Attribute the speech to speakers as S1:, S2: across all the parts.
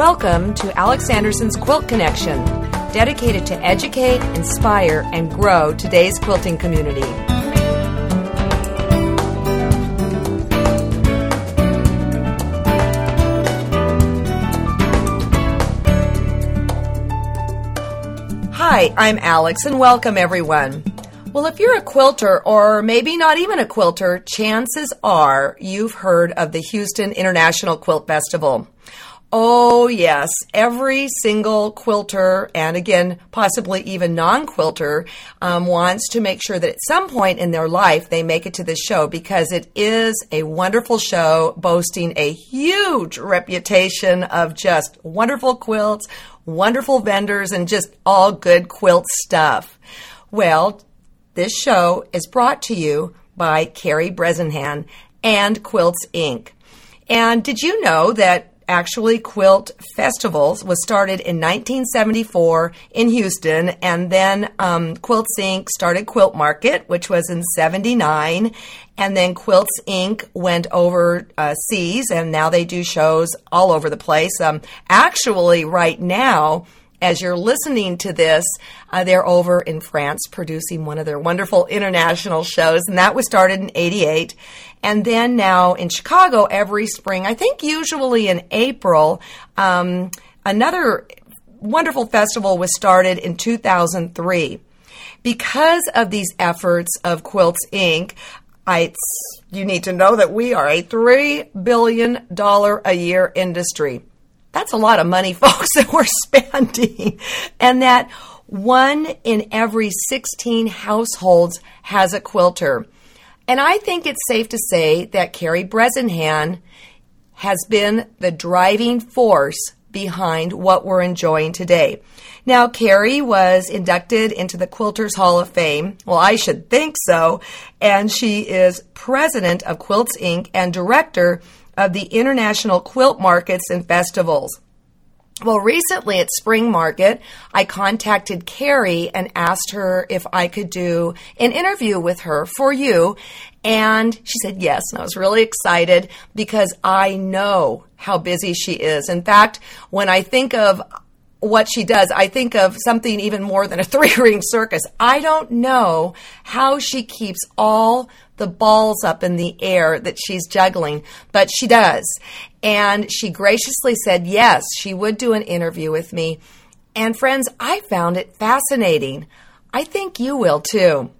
S1: Welcome to Alex Anderson's Quilt Connection, dedicated to educate, inspire, and grow today's quilting community. Hi, I'm Alex, and welcome everyone. Well, if you're a quilter, or maybe not even a quilter, chances are you've heard of the Houston International Quilt Festival. Oh, yes. Every single quilter, and again, possibly even non quilter, um, wants to make sure that at some point in their life they make it to this show because it is a wonderful show boasting a huge reputation of just wonderful quilts, wonderful vendors, and just all good quilt stuff. Well, this show is brought to you by Karey Bresenhan and Quilts Inc. And did you know that actually quilt festivals was started in 1974 in Houston, and then um, Quilts Inc. started Quilt Market, which was in 79, and then Quilts Inc. went overseas, uh, and now they do shows all over the place. Um, actually, right now, as you're listening to this, uh, they're over in France producing one of their wonderful international shows, and that was started in 88. And then now in Chicago every spring, I think usually in April, um, another wonderful festival was started in 2003. Because of these efforts of Quilts Inc., I, you need to know that we are a $3 billion a year industry. That's a lot of money, folks, that we're spending. And that one in every 16 households has a quilter. And I think it's safe to say that Karey Bresenhan has been the driving force behind what we're enjoying today. Now, Karey was inducted into the Quilters Hall of Fame. Well, I should think so. And she is president of Quilts Inc. and director of the International Quilt Markets and Festivals. Well, recently at Spring Market, I contacted Karey and asked her if I could do an interview with her for you. And she said yes. And I was really excited because I know how busy she is. In fact, when I think of what she does, I think of something even more than a three ring circus. I don't know how she keeps all the balls up in the air that she's juggling, but she does. And she graciously said yes, she would do an interview with me. And friends, I found it fascinating. I think you will too.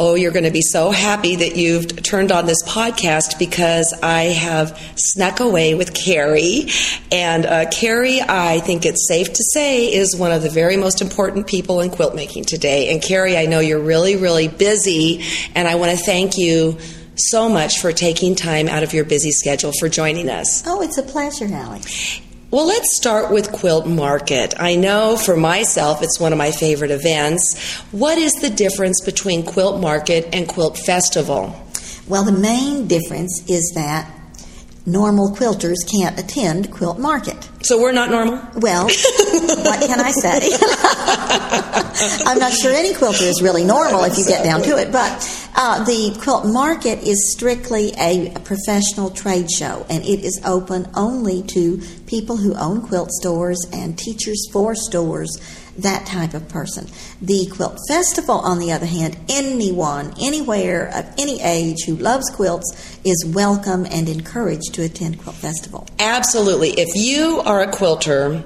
S2: Oh, you're going to be so happy that you've turned on this podcast because I have snuck away with Karey. And uh, Karey, I think it's safe to say, is one of the very most important people in quilt making today. And Karey, I know you're really, really busy, and I want to thank you so much for taking time out of your busy schedule for joining us.
S3: Oh, it's a pleasure, Alex.
S2: Well, let's start with Quilt Market. I know for myself it's one of my favorite events. What is the difference between Quilt Market and Quilt Festival?
S3: Well, the main difference is that normal quilters can't attend Quilt Market.
S2: So we're not normal?
S3: Well, what can I say? I'm not sure any quilter is really normal if you get down to it, but uh, the quilt market is strictly a professional trade show, and it is open only to people who own quilt stores and teachers for stores that type of person. The Quilt Festival, on the other hand, anyone, anywhere, of any age who loves quilts is welcome and encouraged to attend Quilt Festival.
S2: Absolutely. If you are a quilter,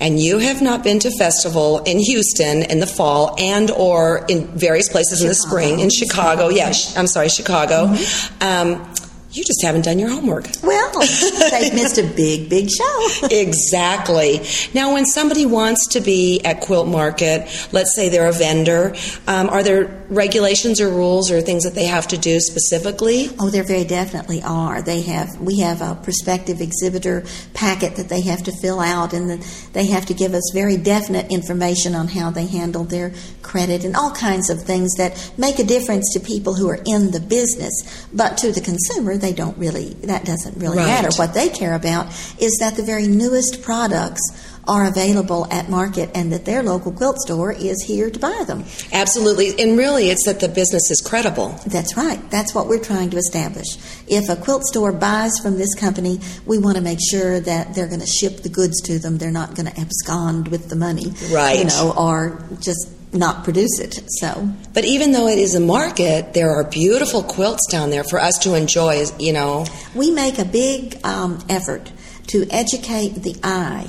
S2: and you have not been to festival in Houston in the fall and or in various places Chicago. in the spring in Chicago, yes, yeah, I'm sorry, Chicago. Mm-hmm. Um, you just haven't done your homework.
S3: Well, they've missed a big, big show.
S2: exactly. Now, when somebody wants to be at Quilt Market, let's say they're a vendor, um, are there regulations or rules or things that they have to do specifically?
S3: Oh, there very definitely are. They have. We have a prospective exhibitor packet that they have to fill out, and the, they have to give us very definite information on how they handle their credit and all kinds of things that make a difference to people who are in the business, but to the consumer they don't really, that doesn't really right. matter. What they care about is that the very newest products are available at market and that their local quilt store is here to buy them.
S1: Absolutely. And really, it's that the business is credible.
S3: That's right. That's what we're trying to establish. If a quilt store buys from this company, we want to make sure that they're going to ship the goods to them. They're not going to abscond with the money.
S1: Right.
S3: You know, or just not produce it. So,
S1: But even though it is a market, there are beautiful quilts down there for us to enjoy, you know.
S3: we make a big um, effort to educate the eye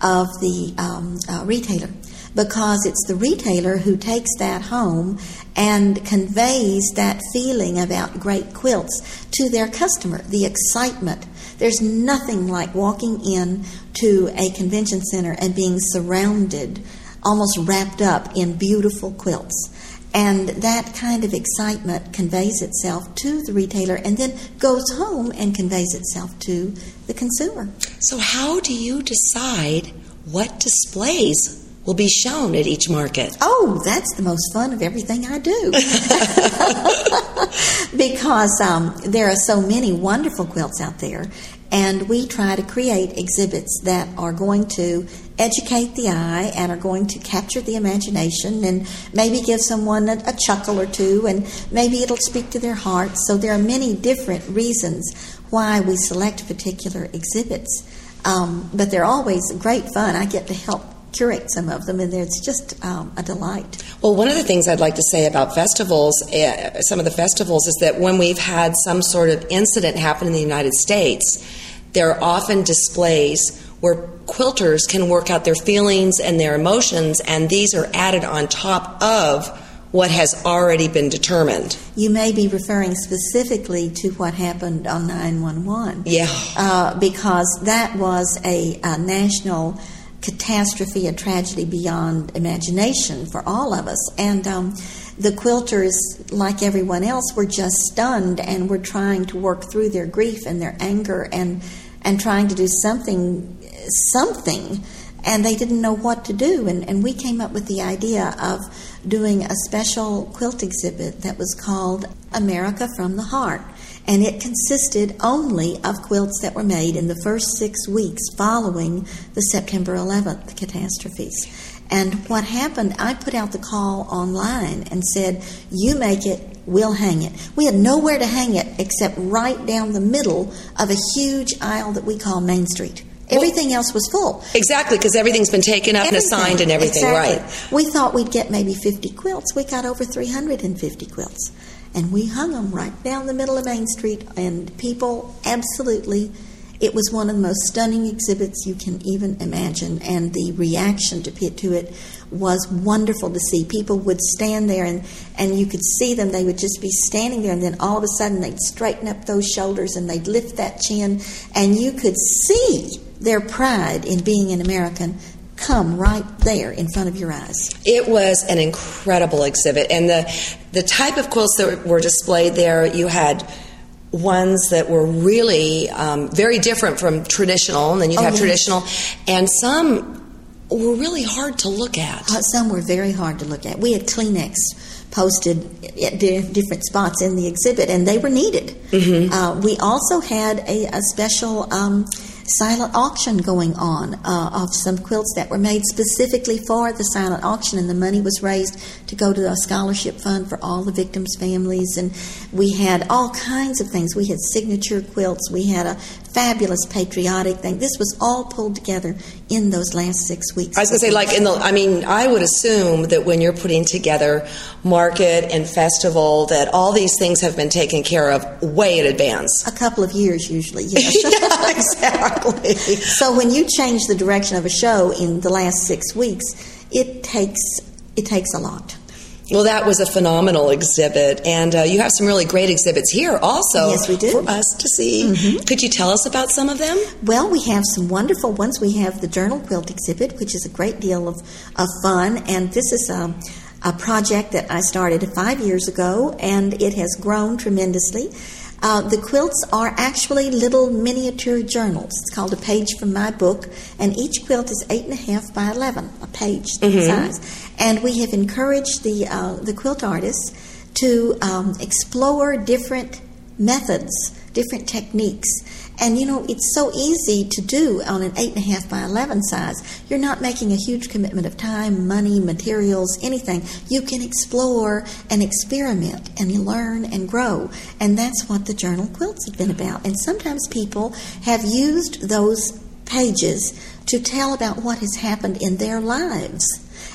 S3: of the um, uh, retailer because it's the retailer who takes that home and conveys that feeling about great quilts to their customer, the excitement. There's nothing like walking in to a convention center and being surrounded, almost wrapped up in beautiful quilts. And that kind of excitement conveys itself to the retailer and then goes home and conveys itself to the consumer.
S1: So, how do you decide what displays will be shown at each market?
S3: Oh, that's the most fun of everything I do. because um, there are so many wonderful quilts out there, and we try to create exhibits that are going to educate the eye and are going to capture the imagination and maybe give someone a, a chuckle or two, and maybe it'll speak to their heart. So there are many different reasons why we select particular exhibits. Um, but they're always great fun. I get to help curate some of them, and it's just um, a delight.
S1: Well, one of the things I'd like to say about festivals, uh, some of the festivals, is that when we've had some sort of incident happen in the United States, there are often displays where quilters can work out their feelings and their emotions, and these are added on top of what has already been determined.
S3: You may be referring specifically to what happened on 911.
S1: Yeah.
S3: Uh, because that was a, a national catastrophe, a tragedy beyond imagination for all of us. And um, the quilters, like everyone else, were just stunned and were trying to work through their grief and their anger and and trying to do something, something, and they didn't know what to do. And, and we came up with the idea of doing a special quilt exhibit that was called America from the Heart. And it consisted only of quilts that were made in the first six weeks following the September 11th catastrophes. And what happened, I put out the call online and said, You make it, we'll hang it. We had nowhere to hang it except right down the middle of a huge aisle that we call Main Street. Everything else was full.
S1: Exactly, because everything's been taken up and assigned and everything,
S3: exactly.
S1: right?
S3: We thought we'd get maybe 50 quilts. We got over 350 quilts. And we hung them right down the middle of Main Street, and people absolutely. It was one of the most stunning exhibits you can even imagine, and the reaction to, to it was wonderful to see. People would stand there, and, and you could see them. They would just be standing there, and then all of a sudden they'd straighten up those shoulders and they'd lift that chin, and you could see their pride in being an American come right there in front of your eyes.
S1: It was an incredible exhibit, and the the type of quilts that were displayed there, you had ones that were really um, very different from traditional, and then you
S3: Oh,
S1: have
S3: yes.
S1: traditional, and some were really hard to look at.
S3: Uh, Some were very hard to look at. We had Kleenex posted at di- different spots in the exhibit, and they were needed.
S1: Mm-hmm.
S3: Uh, we also had a, a special um, silent auction going on uh, of some quilts that were made specifically for the silent auction, and the money was raised to go to a scholarship fund for all the victims' families. And we had all kinds of things. We had signature quilts. We had a fabulous patriotic thing. This was all pulled together in those last six weeks.
S1: I was going to say, like in the, I mean, I would assume that when you're putting together market and festival, that all these things have been taken care of way in advance.
S3: A couple of years, usually, yes.
S1: exactly.
S3: so when you change the direction of a show in the last six weeks, it takes it takes a lot.
S1: Well, that was a phenomenal exhibit, and uh, you have some really great exhibits here also
S3: Yes, we do. Mm-hmm.
S1: for us to see. Could you tell us about some of them?
S3: Well, we have some wonderful ones. We have the journal quilt exhibit, which is a great deal of, of fun, and this is a, a project that I started five years ago, and it has grown tremendously. Uh, the quilts are actually little miniature journals. It's called a page from my book, and each quilt is eight and a half by eleven, a page size. And we have encouraged the uh, the quilt artists to um, explore different methods, different techniques, And you know, it's so easy to do on an 8.5 by 11 size. You're not making a huge commitment of time, money, materials, anything. You can explore and experiment and learn and grow. And that's what the journal quilts have been about. And sometimes people have used those pages to tell about what has happened in their lives.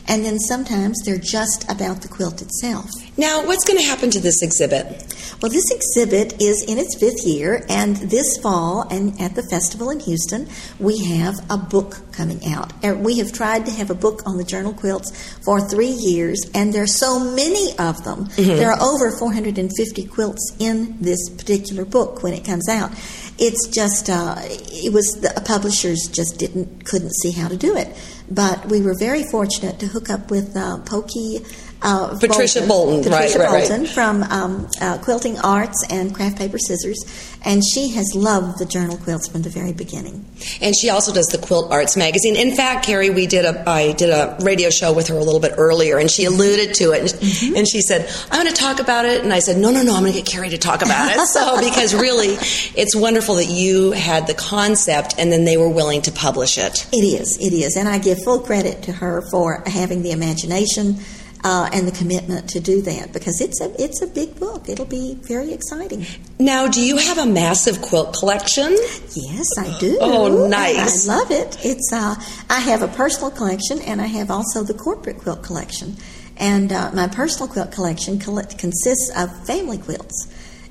S3: And then sometimes they're just about the quilt itself.
S1: Now, what's going to happen to this exhibit?
S3: Well, this exhibit is in its fifth year, and this fall and at the festival in Houston, we have a book coming out. We have tried to have a book on the journal quilts for three years, and there are so many of them. Mm-hmm. There are over 450 quilts in this particular book when it comes out. It's just, uh, it was the publishers just didn't, couldn't see how to do it. But we were very fortunate to hook up with uh, Pokey
S1: uh, Patricia Bolton,
S3: Bolton Patricia
S1: right,
S3: Bolton
S1: right.
S3: from um, uh, Quilting Arts and Craft Paper Scissors, and she has loved the journal quilts from the very beginning.
S1: And she also does the Quilt Arts magazine. In fact, Karey, we did a I did a radio show with her a little bit earlier, and she alluded to it, and, mm-hmm. and she said, "I'm going to talk about it," and I said, "No, no, no, I'm going to get Karey to talk about it." so because really, it's wonderful that you had the concept, and then they were willing to publish it.
S3: It is, it is, and I give full credit to her for having the imagination uh, and the commitment to do that because it's a it's a big book. It'll be very exciting.
S1: Now, do you have a massive quilt collection?
S3: Yes, I do.
S1: Oh, nice!
S3: I love it. It's uh, I have a personal collection and I have also the corporate quilt collection. And uh, my personal quilt collection consists of family quilts,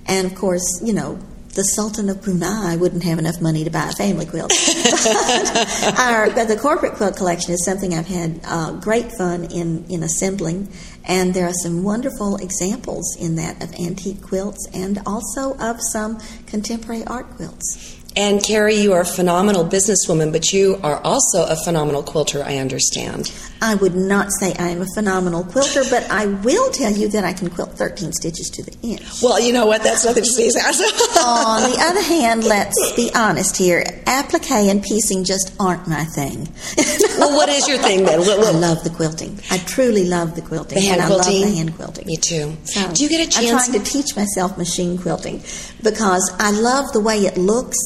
S3: and of course, you know, the Sultan of Brunei wouldn't have enough money to buy a family quilt. but, our, but the corporate quilt collection is something I've had uh, great fun in, in assembling, and there are some wonderful examples in that of antique quilts and also of some contemporary art quilts.
S1: And Karey, you are a phenomenal businesswoman, but you are also a phenomenal quilter, I understand.
S3: I would not say I am a phenomenal quilter, but I will tell you that I can quilt 13 stitches to the inch.
S1: Well, you know what? That's nothing to sneeze at.
S3: On the other hand, let's be honest here. Applique and piecing just aren't my thing.
S1: well, what is your thing then? What,
S3: what? I love the quilting. I truly love the quilting.
S1: The hand
S3: and
S1: quilting?
S3: I love the hand quilting.
S1: Me too.
S3: So
S1: Do you get a chance?
S3: I'm trying to teach myself machine quilting because I love the way it looks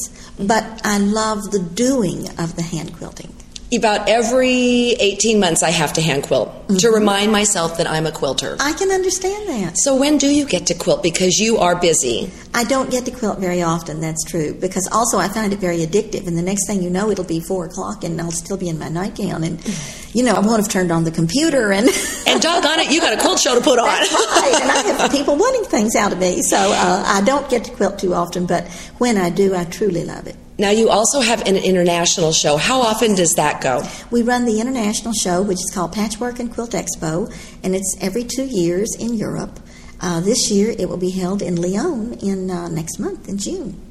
S3: but I love the doing of the hand quilting.
S1: About every 18 months, I have to hand quilt mm-hmm. to remind myself that I'm a quilter.
S3: I can understand that.
S1: So, when do you get to quilt? Because you are busy.
S3: I don't get to quilt very often, that's true. Because also, I find it very addictive. And the next thing you know, it'll be 4 o'clock and I'll still be in my nightgown. And, you know, I won't have turned on the computer. And,
S1: and doggone it, you got a quilt show to put on.
S3: That's right. And I have people wanting things out of me. So, uh, I don't get to quilt too often. But when I do, I truly love it.
S1: Now, you also have an international show. How often does that go?
S3: We run the international show, which is called Patchwork and Quilt Expo, and it's every two years in Europe. Uh, this year, it will be held in Lyon in uh, next month in June.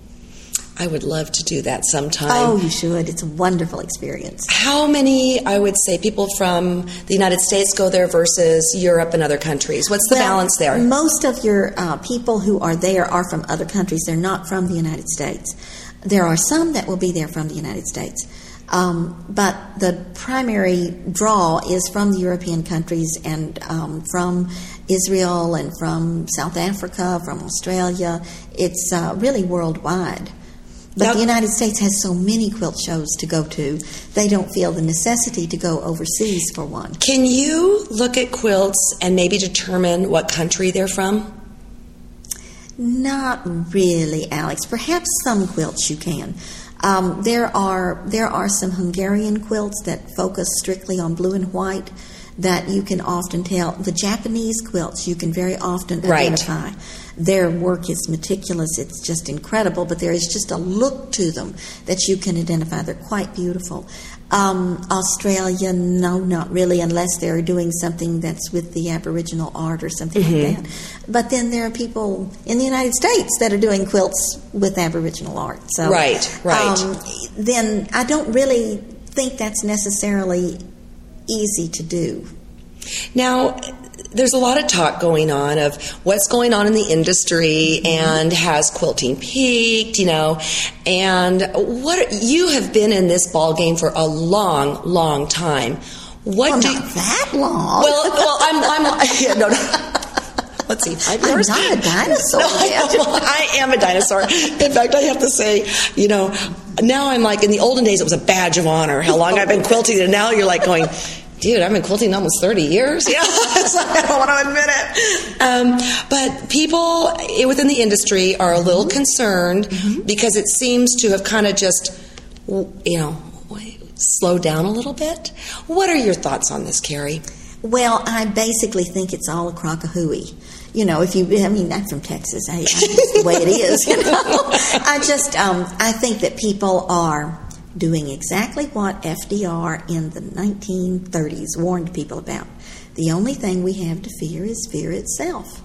S1: I would love to do that sometime.
S3: Oh, you should. It's a wonderful experience.
S1: How many, I would say, people from the United States go there versus Europe and other countries? What's the
S3: well,
S1: balance there?
S3: Most of your uh, people who are there are from other countries. They're not from the United States. There are some that will be there from the United States. Um, but the primary draw is from the European countries and um, from Israel and from South Africa, from Australia. It's uh, really worldwide. But now, the United States has so many quilt shows to go to, they don't feel the necessity to go overseas for one.
S1: Can you look at quilts and maybe determine what country they're from?
S3: Not really, Alex. Perhaps some quilts you can. Um, there are there are some Hungarian quilts that focus strictly on blue and white that you can often tell. The Japanese quilts you can very often
S1: right.
S3: identify. Their work is meticulous; it's just incredible. But there is just a look to them that you can identify. They're quite beautiful. Um, Australia, no, not really, unless they're doing something that's with the Aboriginal art or something mm-hmm. like that. But then there are people in the United States that are doing quilts with Aboriginal art. So,
S1: right, right.
S3: Um, then I don't really think that's necessarily easy to do.
S1: Now, there's a lot of talk going on of what's going on in the industry and has quilting peaked, you know, and what you have been in this ball game for a long, long time. What
S3: well,
S1: do
S3: not that long?
S1: Well, well, I'm, I'm yeah, no, no. let's see, five
S3: I'm not a dinosaur yet.
S1: well, I am a dinosaur. In fact, I have to say, you know, now I'm like, in the olden days, it was a badge of honor how long I've been quilting, and now you're like going, dude, I've been quilting almost 30 years. Yeah, it's like, I don't want to admit it. Um, but people within the industry are a little concerned because it seems to have kind of just, you know, slowed down a little bit. What are your thoughts on this, Karey?
S3: Well, I basically think it's all a crock of hooey. You know, if you, I mean, I'm from Texas. I, I the way it is. You know, I just, um, I think that people are doing exactly what FDR in the 1930s warned people about. The only thing we have to fear is fear itself.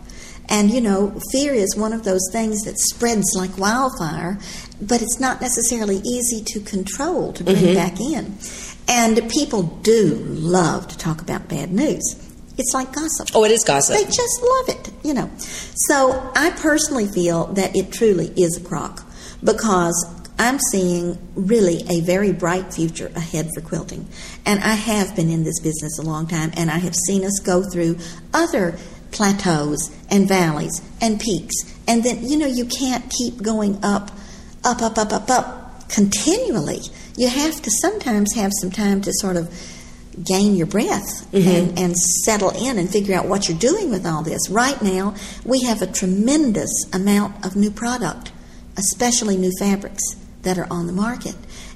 S3: And you know, fear is one of those things that spreads like wildfire, but it's not necessarily easy to control, to bring mm-hmm. back in. And people do love to talk about bad news. It's like gossip.
S1: Oh, it is gossip.
S3: They just love it, you know. So I personally feel that it truly is a crock because I'm seeing really a very bright future ahead for quilting. And I have been in this business a long time, and I have seen us go through other plateaus and valleys and peaks. And then, you know, you can't keep going up, up, up, up, up, up continually. You have to sometimes have some time to sort of gain your breath mm-hmm. and, and settle in and figure out what you're doing with all this. Right now, we have a tremendous amount of new product, especially new fabrics that are on the market.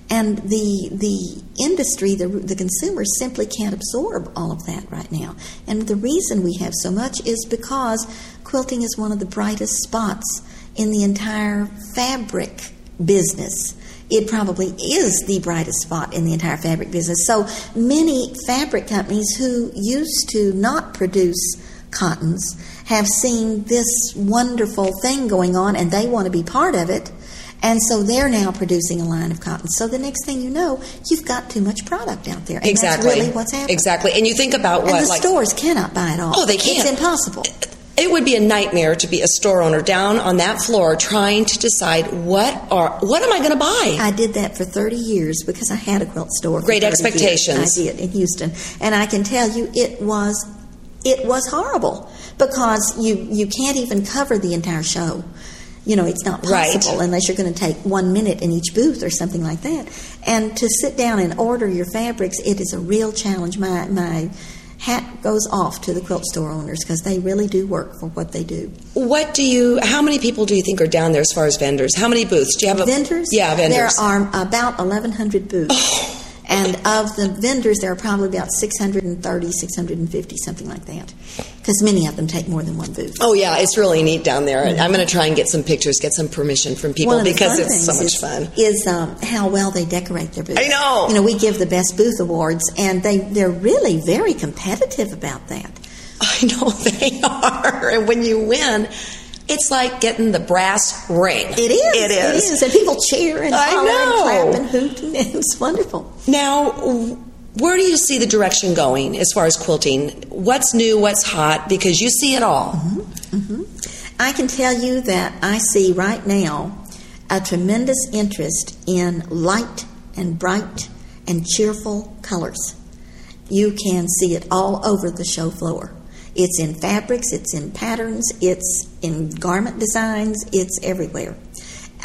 S3: And the the industry, the the consumers simply can't absorb all of that right now. And the reason we have so much is because quilting is one of the brightest spots in the entire fabric business. It probably is the brightest spot in the entire fabric business. So many fabric companies who used to not produce cottons have seen this wonderful thing going on and they want to be part of it. And so they're now producing a line of cotton. So the next thing you know, you've got too much product out there. And
S1: exactly.
S3: Really what's happening.
S1: Exactly. And you think about
S3: And
S1: what
S3: the
S1: like
S3: stores cannot buy it all.
S1: Oh, they can't.
S3: It's impossible.
S1: it would be a nightmare to be a store owner down on that floor trying to decide what are what am I going to buy?
S3: I did that for 30 years because I had a quilt store.
S1: Great
S3: 30 years.
S1: expectations.
S3: I did in Houston, and I can tell you it was it was horrible because you you can't even cover the entire show. You know, it's not
S1: Right.
S3: possible unless you're going to take one minute in each booth or something like that. And to sit down and order your fabrics, it is a real challenge. My my hat goes off to the quilt store owners because they really do work for what they do.
S1: What do you? How many people do you think are down there as far as vendors? How many booths do you have? A,
S3: vendors?
S1: Yeah, vendors.
S3: There are about 1,100 booths. Oh. And of the vendors, there are probably about 630, 650, something like that. Because many of them take more than one booth.
S1: Oh yeah, it's really neat down there. I'm going to try and get some pictures, get some permission from people
S3: One of the
S1: because it's so much
S3: is,
S1: fun.
S3: Is um, how well they decorate their booths.
S1: I know.
S3: You know, we give the best booth awards, and they they're really very competitive about that.
S1: I know they are, and when you win, it's like getting the brass ring.
S3: It is.
S1: It is.
S3: It is, and people cheer and holler and clap and hoot, and it's wonderful.
S1: Now, where do you see the direction going as far as quilting? What's new? What's hot? Because you see it all. Mm-hmm. Mm-hmm.
S3: I can tell you that I see right now a tremendous interest in light and bright and cheerful colors. You can see it all over the show floor. It's in fabrics, it's in patterns, it's in garment designs, it's everywhere.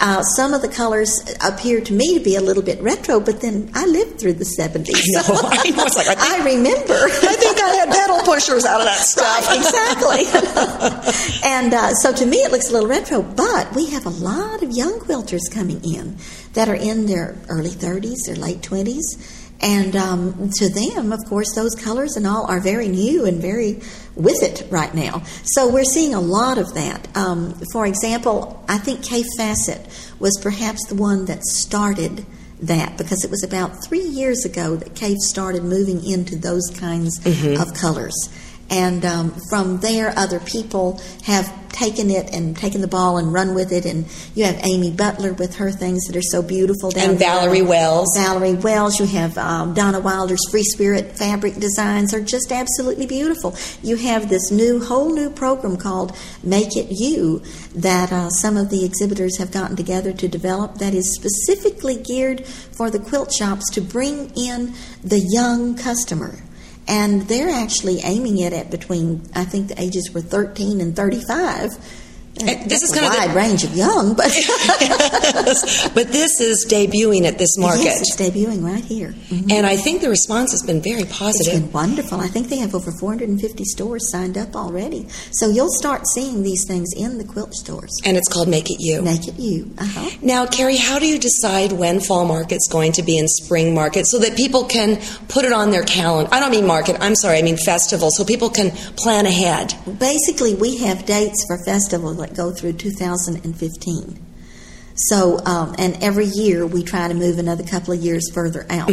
S3: Uh, some of the colors appear to me to be a little bit retro, but then I lived through the 70s.
S1: I know, I know. Like, I think-
S3: I remember.
S1: I think I had pedal pushers out of that stuff.
S3: Right, exactly. and uh, so to me, it looks a little retro, but we have a lot of young quilters coming in that are in their early 30s, or late 20s. And um, to them, of course, those colors and all are very new and very with it right now. So we're seeing a lot of that. Um, for example, I think Kaffe Fassett was perhaps the one that started that because it was about three years ago that Kaffe started moving into those kinds of colors. And um, from there, other people have taken it and taken the ball and run with it. And you have Amy Butler with her things that are so beautiful. Down
S1: And
S3: there.
S1: Valerie Wells.
S3: Valerie Wells. You have um, Donna Wilder's Free Spirit fabric designs are just absolutely beautiful. You have this new, whole new program called Make It You that uh, some of the exhibitors have gotten together to develop that is specifically geared for the quilt shops to bring in the young customer and they're actually aiming it at between I think the ages were 13 and 35.
S1: And this
S3: That's
S1: is
S3: a
S1: kind of the-
S3: wide range of young, but
S1: but this is debuting at this market.
S3: yes, it's debuting right here. Mhm.
S1: And I think the response has been very
S3: It's
S1: positive.
S3: been wonderful. I think they have over 450 stores signed up already. So you'll start seeing these things in the quilt stores.
S1: and it's called Make It You.
S3: Make it you. Uh-huh.
S1: Now, Karey, how do you decide when fall market's going to be in spring market so that people can put it on their calendar? I don't mean market, I'm sorry, I mean festival, so people can plan ahead.
S3: Basically, we have dates for festivals that go through 2015. So, um, and every year we try to move another couple of years further out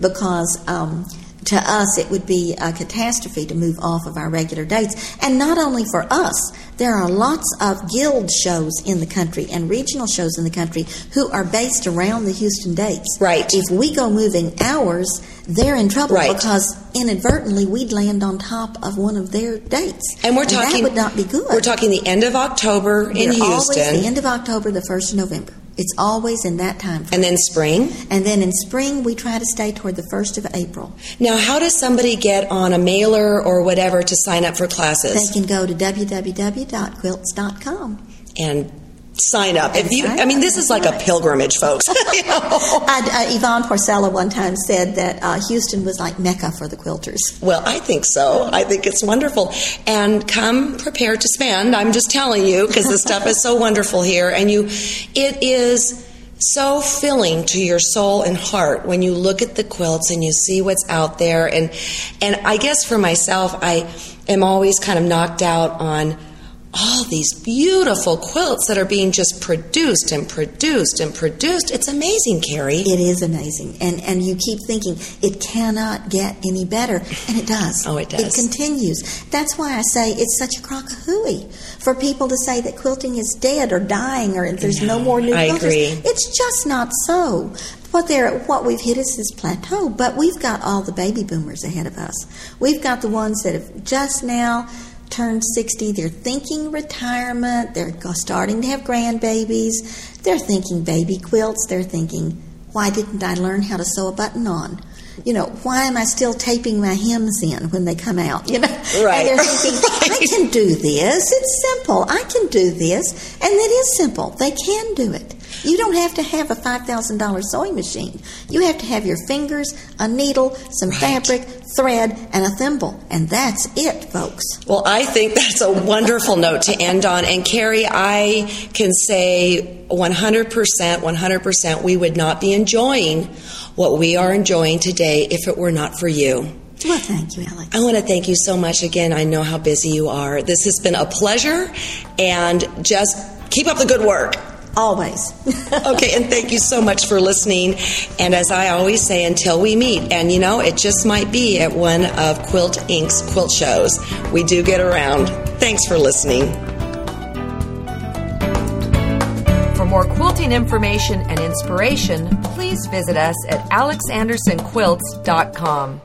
S3: because um, to us it would be a catastrophe to move off of our regular dates. And not only for us, there are lots of guild shows in the country and regional shows in the country who are based around the Houston dates.
S1: Right.
S3: If we go moving hours, they're in trouble
S1: Right.
S3: because inadvertently we'd land on top of one of their dates.
S1: And we're talking
S3: that would not be good.
S1: We're talking the end of October in
S3: They're always the end of October, the first of November. It's always in that time frame.
S1: and then spring.
S3: And then in spring, we try to stay toward the first of April.
S1: Now, how does somebody get on a mailer or whatever to sign up for classes?
S3: They can go to www.quilts.com.
S1: and sign up? If you, I mean, this is like a pilgrimage, folks. You know?
S3: Uh, Yvonne Porcella one time said that uh, Houston was like Mecca for the quilters.
S1: Well, I think so. I think it's wonderful. And come prepared to spend. I'm just telling you because the stuff is so wonderful here and you it is so filling to your soul and heart when you look at the quilts and you see what's out there and and I guess for myself I am always kind of knocked out on all these beautiful quilts that are being just produced and produced and produced. It's amazing, Karey.
S3: It is amazing. And, and you keep thinking, it cannot get any better. And it does.
S1: Oh, it does.
S3: It continues. That's why I say it's such a crock of hooey for people to say that quilting is dead or dying or there's no,
S1: No,
S3: more new
S1: I
S3: quilters.
S1: agree.
S3: It's just not so. What there, what we've hit is this plateau, but we've got all the baby boomers ahead of us. We've got the ones that have just now turned 60. They're thinking retirement. They're starting to have grandbabies. They're thinking baby quilts. They're thinking, why didn't I learn how to sew a button on? You know, why am I still taping my hems in when they come out? You know,
S1: Right.
S3: and they're thinking, I can do this. It's simple. I can do this, and it is simple. They can do it. You don't have to have a five thousand dollar sewing machine. You have to have your fingers, a needle, some fabric, thread, and a thimble, and that's it, folks.
S1: Well, I think that's a wonderful note to end on. And Karey, I can say 100%, 100%, we would not be enjoying what we are enjoying today if it were not for you.
S3: Well, thank you, Alex.
S1: I want to thank you so much again. I know how busy you are. This has been a pleasure, and just keep up the good work.
S3: Always.
S1: Okay, and thank you so much for listening. And as I always say, until we meet, and you know, it just might be at one of Quilt Inc.'s quilt shows. We do get around. Thanks for listening.
S4: Quilting information and inspiration, please visit us at alexandersonquilts.com.